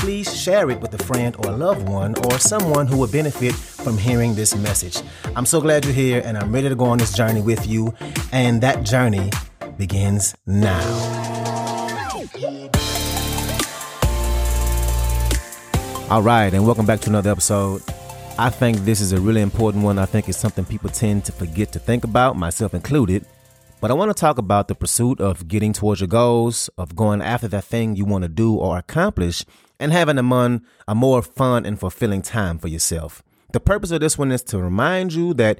please share it with a friend or a loved one or someone who would benefit from hearing this message. I'm so glad you're here and I'm ready to go on this journey with you. And that journey begins now. All right, and welcome back to another episode. I think this is a really important one. I think it's something people tend to forget to think about, myself included. But I want to talk about the pursuit of getting towards your goals, of going after that thing you want to do or accomplish, and having a, mon- a more fun and fulfilling time for yourself. The purpose of this one is to remind you that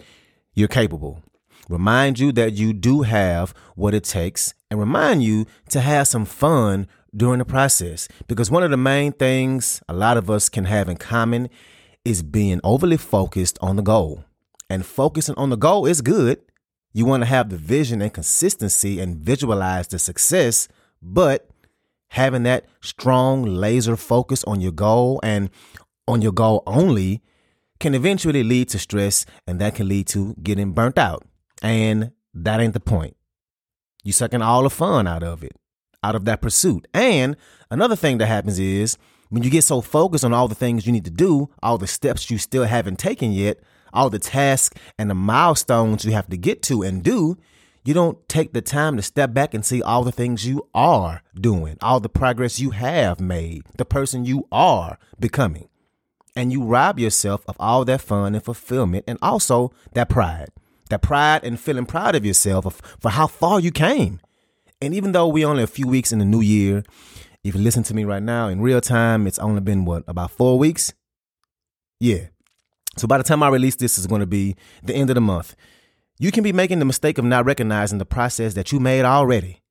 you're capable, remind you that you do have what it takes, and remind you to have some fun during the process. Because one of the main things a lot of us can have in common is being overly focused on the goal. And focusing on the goal is good. You want to have the vision and consistency and visualize the success, but having that strong laser focus on your goal and on your goal only can eventually lead to stress and that can lead to getting burnt out. And that ain't the point. You're sucking all the fun out of it, out of that pursuit. And another thing that happens is when you get so focused on all the things you need to do, all the steps you still haven't taken yet, all the tasks and the milestones you have to get to and do, you don't take the time to step back and see all the things you are doing, all the progress you have made, the person you are becoming. And you rob yourself of all that fun and fulfillment and also that pride. That pride and feeling proud of yourself for how far you came. And even though we're only a few weeks in the new year, if you listen to me right now in real time, it's only been what, about four weeks? Yeah. So by the time I release this, is going to be the end of the month. You can be making the mistake of not recognizing the process that you made already.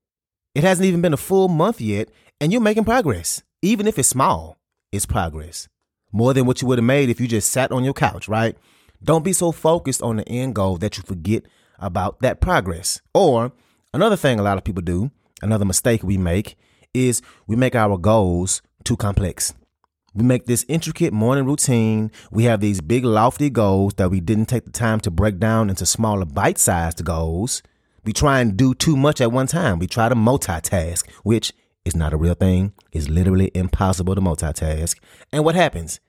It hasn't even been a full month yet, and you're making progress. Even if it's small, it's progress. More than what you would have made if you just sat on your couch, right? Don't be so focused on the end goal that you forget about that progress. Or another thing a lot of people do, another mistake we make, is we make our goals too complex. We make this intricate morning routine. We have these big, lofty goals that we didn't take the time to break down into smaller, bite sized goals. We try and do too much at one time. We try to multitask, which is not a real thing. It's literally impossible to multitask. And what happens?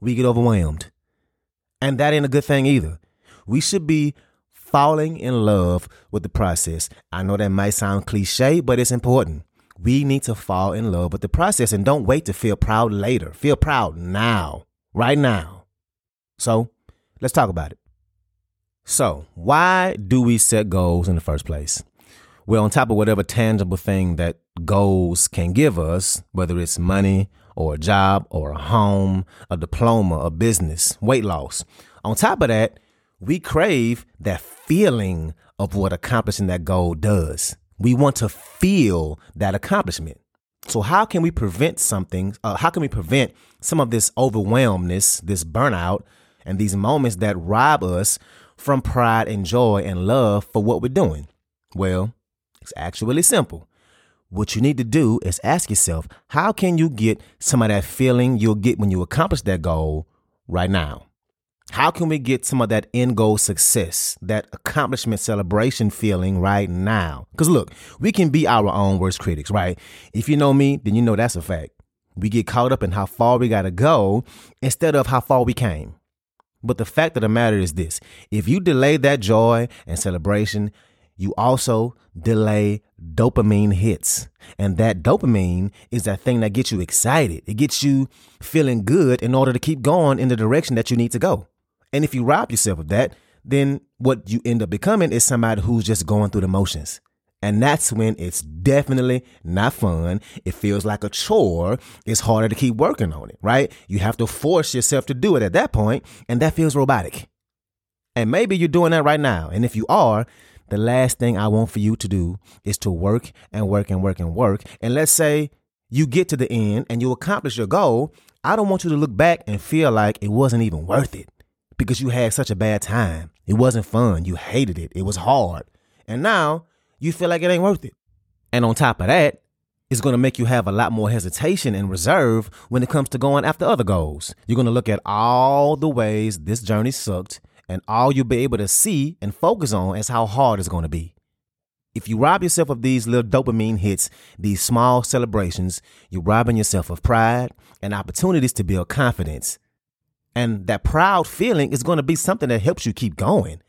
We get overwhelmed. And that ain't a good thing either. We should be falling in love with the process. I know that might sound cliche, but it's important. We need to fall in love with the process and don't wait to feel proud later. Feel proud now, right now. So let's talk about it. So, why do we set goals in the first place? Well, on top of whatever tangible thing that goals can give us, whether it's money or a job or a home, a diploma, a business, weight loss, on top of that, we crave that feeling of what accomplishing that goal does. We want to feel that accomplishment. So how can we prevent something? Uh, how can we prevent some of this overwhelmness, this burnout, and these moments that rob us from pride and joy and love for what we're doing? Well, it's actually simple. What you need to do is ask yourself, how can you get some of that feeling you'll get when you accomplish that goal right now? How can we get some of that end goal success, that accomplishment celebration feeling right now? Because look, we can be our own worst critics, right? If you know me, then you know that's a fact. We get caught up in how far we got to go instead of how far we came. But the fact of the matter is this if you delay that joy and celebration, you also delay dopamine hits. And that dopamine is that thing that gets you excited. It gets you feeling good in order to keep going in the direction that you need to go. And if you rob yourself of that, then what you end up becoming is somebody who's just going through the motions. And that's when it's definitely not fun. It feels like a chore. It's harder to keep working on it, right? You have to force yourself to do it at that point, and that feels robotic. And maybe you're doing that right now. And if you are, the last thing I want for you to do is to work and work and work and work. And let's say you get to the end and you accomplish your goal, I don't want you to look back and feel like it wasn't even worth it because you had such a bad time. It wasn't fun. You hated it. It was hard. And now you feel like it ain't worth it. And on top of that, it's going to make you have a lot more hesitation and reserve when it comes to going after other goals. You're going to look at all the ways this journey sucked, and all you'll be able to see and focus on is how hard it's going to be. If you rob yourself of these little dopamine hits, these small celebrations, you're robbing yourself of pride and opportunities to build confidence. And that proud feeling is going to be something that helps you keep going.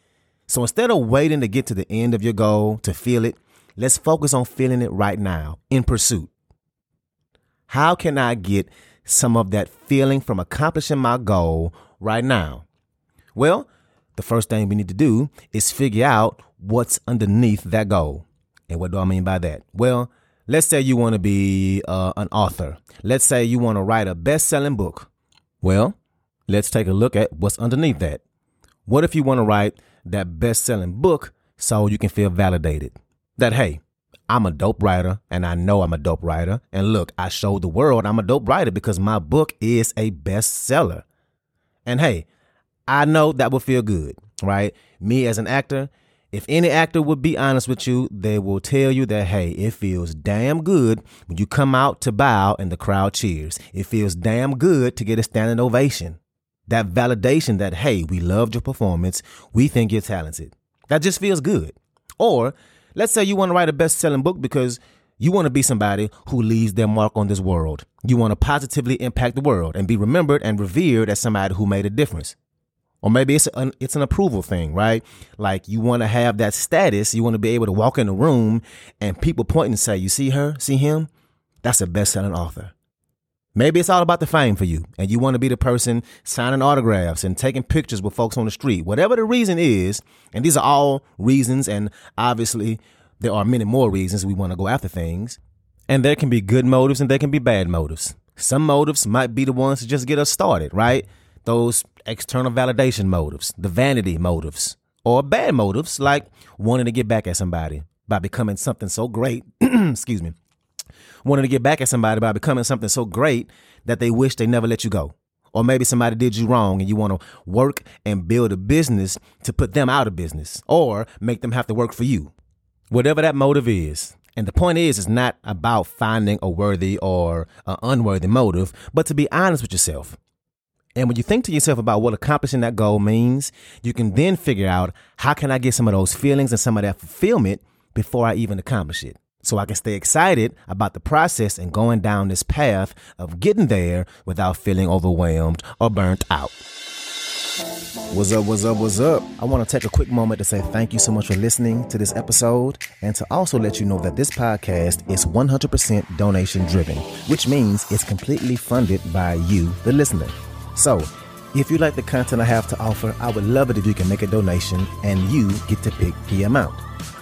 So instead of waiting to get to the end of your goal to feel it, let's focus on feeling it right now in pursuit. How can I get some of that feeling from accomplishing my goal right now? Well, the first thing we need to do is figure out what's underneath that goal. And what do I mean by that? Well, let's say you want to be uh, an author. Let's say you want to write a best selling book. Well, let's take a look at what's underneath that. What if you want to write that best selling book so you can feel validated? That, hey, I'm a dope writer and I know I'm a dope writer. And look, I showed the world I'm a dope writer because my book is a bestseller. And hey, I know that will feel good, right? Me as an actor, if any actor would be honest with you, they will tell you that, hey, it feels damn good when you come out to bow and the crowd cheers. It feels damn good to get a standing ovation. That validation that, hey, we loved your performance. We think you're talented. That just feels good. Or let's say you want to write a best selling book because you want to be somebody who leaves their mark on this world. You want to positively impact the world and be remembered and revered as somebody who made a difference. Or maybe it's an, it's an approval thing, right? Like you want to have that status. You want to be able to walk in the room and people point and say, you see her, see him? That's a best selling author. Maybe it's all about the fame for you and you want to be the person signing autographs and taking pictures with folks on the street. Whatever the reason is, and these are all reasons, and obviously there are many more reasons we want to go after things. And there can be good motives and there can be bad motives. Some motives might be the ones to just get us started, right? Those external validation motives, the vanity motives, or bad motives like wanting to get back at somebody by becoming something so great, excuse me, wanting to get back at somebody by becoming something so great that they wish they never let you go. Or maybe somebody did you wrong and you want to work and build a business to put them out of business or make them have to work for you. Whatever that motive is. And the point is, it's not about finding a worthy or an unworthy motive, but to be honest with yourself. And when you think to yourself about what accomplishing that goal means, you can then figure out how can I get some of those feelings and some of that fulfillment before I even accomplish it so I can stay excited about the process and going down this path of getting there without feeling overwhelmed or burnt out. What's up, what's up, what's up? I want to take a quick moment to say thank you so much for listening to this episode and to also let you know that this podcast is 100% donation driven, which means it's completely funded by you, the listener. So, if you like the content I have to offer, I would love it if you can make a donation and you get to pick the amount.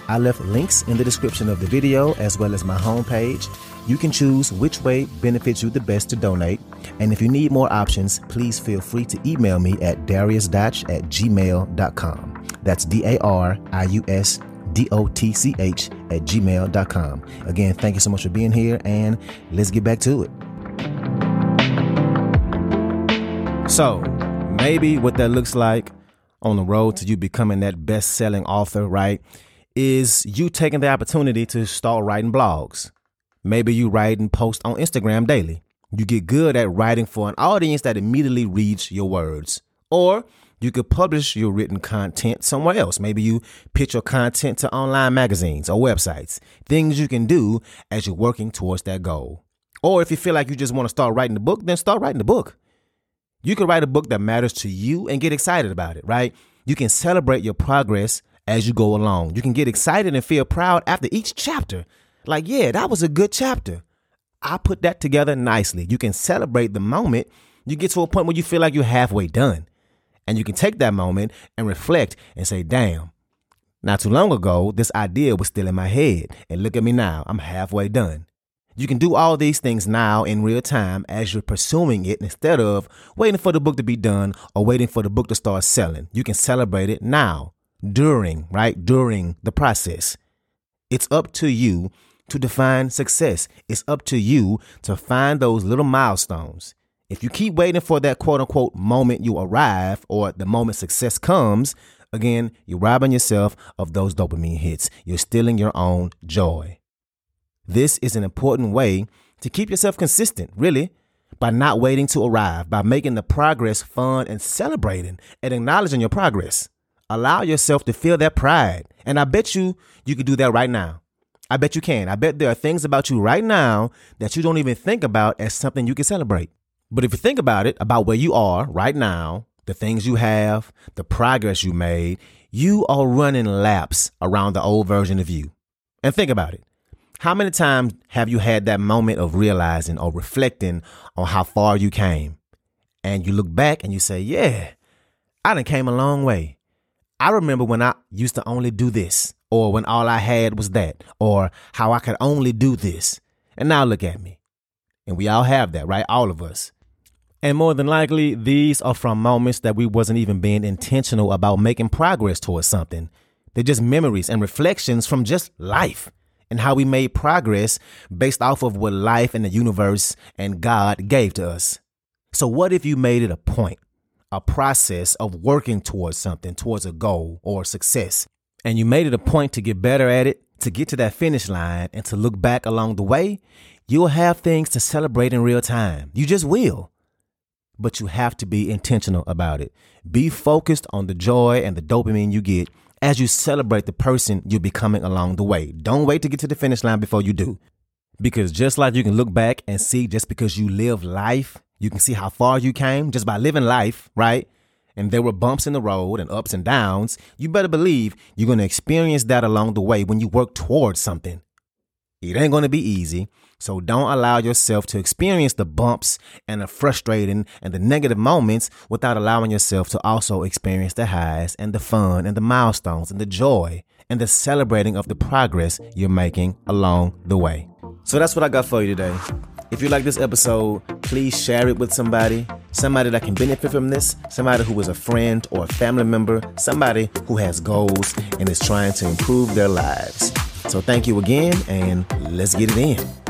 I left links in the description of the video as well as my homepage. You can choose which way benefits you the best to donate. And if you need more options, please feel free to email me at dariusdotch at gmail.com. That's D A R I U S D O T C H at gmail.com. Again, thank you so much for being here, and let's get back to it. So, maybe what that looks like on the road to you becoming that best selling author, right? is you taking the opportunity to start writing blogs. Maybe you write and post on Instagram daily. You get good at writing for an audience that immediately reads your words. Or you could publish your written content somewhere else. Maybe you pitch your content to online magazines or websites. Things you can do as you're working towards that goal. Or if you feel like you just want to start writing the book, then start writing the book. You can write a book that matters to you and get excited about it, right? You can celebrate your progress as you go along. You can get excited and feel proud after each chapter. Like, yeah, that was a good chapter. I put that together nicely. You can celebrate the moment. You get to a point where you feel like you're halfway done. And you can take that moment and reflect and say, damn, not too long ago, this idea was still in my head. And look at me now, I'm halfway done. You can do all these things now in real time as you're pursuing it instead of waiting for the book to be done or waiting for the book to start selling. You can celebrate it now during, right? During the process. It's up to you to define success. It's up to you to find those little milestones. If you keep waiting for that quote unquote moment you arrive or the moment success comes, again, you're robbing yourself of those dopamine hits. You're stealing your own joy. This is an important way to keep yourself consistent, really, by not waiting to arrive, by making the progress fun and celebrating and acknowledging your progress. Allow yourself to feel that pride. And I bet you you could do that right now. I bet you can. I bet there are things about you right now that you don't even think about as something you can celebrate. But if you think about it, about where you are right now, the things you have, the progress you made, you are running laps around the old version of you. And think about it. How many times have you had that moment of realizing or reflecting on how far you came? And you look back and you say, yeah, I done came a long way. I remember when I used to only do this, or when all I had was that, or how I could only do this. And now look at me. And we all have that, right? All of us. And more than likely, these are from moments that we wasn't even being intentional about making progress towards something. They're just memories and reflections from just life and how we made progress based off of what life and the universe and God gave to us. So, what if you made it a point, a process of working towards something, towards a goal or success, and you made it a point to get better at it, to get to that finish line, and to look back along the way? You'll have things to celebrate in real time. You just will. But you have to be intentional about it. Be focused on the joy and the dopamine you get as you celebrate the person you're becoming along the way. Don't wait to get to the finish line before you do. Because just like you can look back and see just because you live life, you can see how far you came just by living life, right? And there were bumps in the road and ups and downs. You better believe you're going to experience that along the way when you work towards something. It ain't going to be easy. So don't allow yourself to experience the bumps and the frustrating and the negative moments without allowing yourself to also experience the highs and the fun and the milestones and the joy and the celebrating of the progress you're making along the way. So that's what I got for you today. If you like this episode, please share it with somebody, somebody that can benefit from this, somebody who is a friend or a family member, somebody who has goals and is trying to improve their lives. So thank you again, and let's get it in.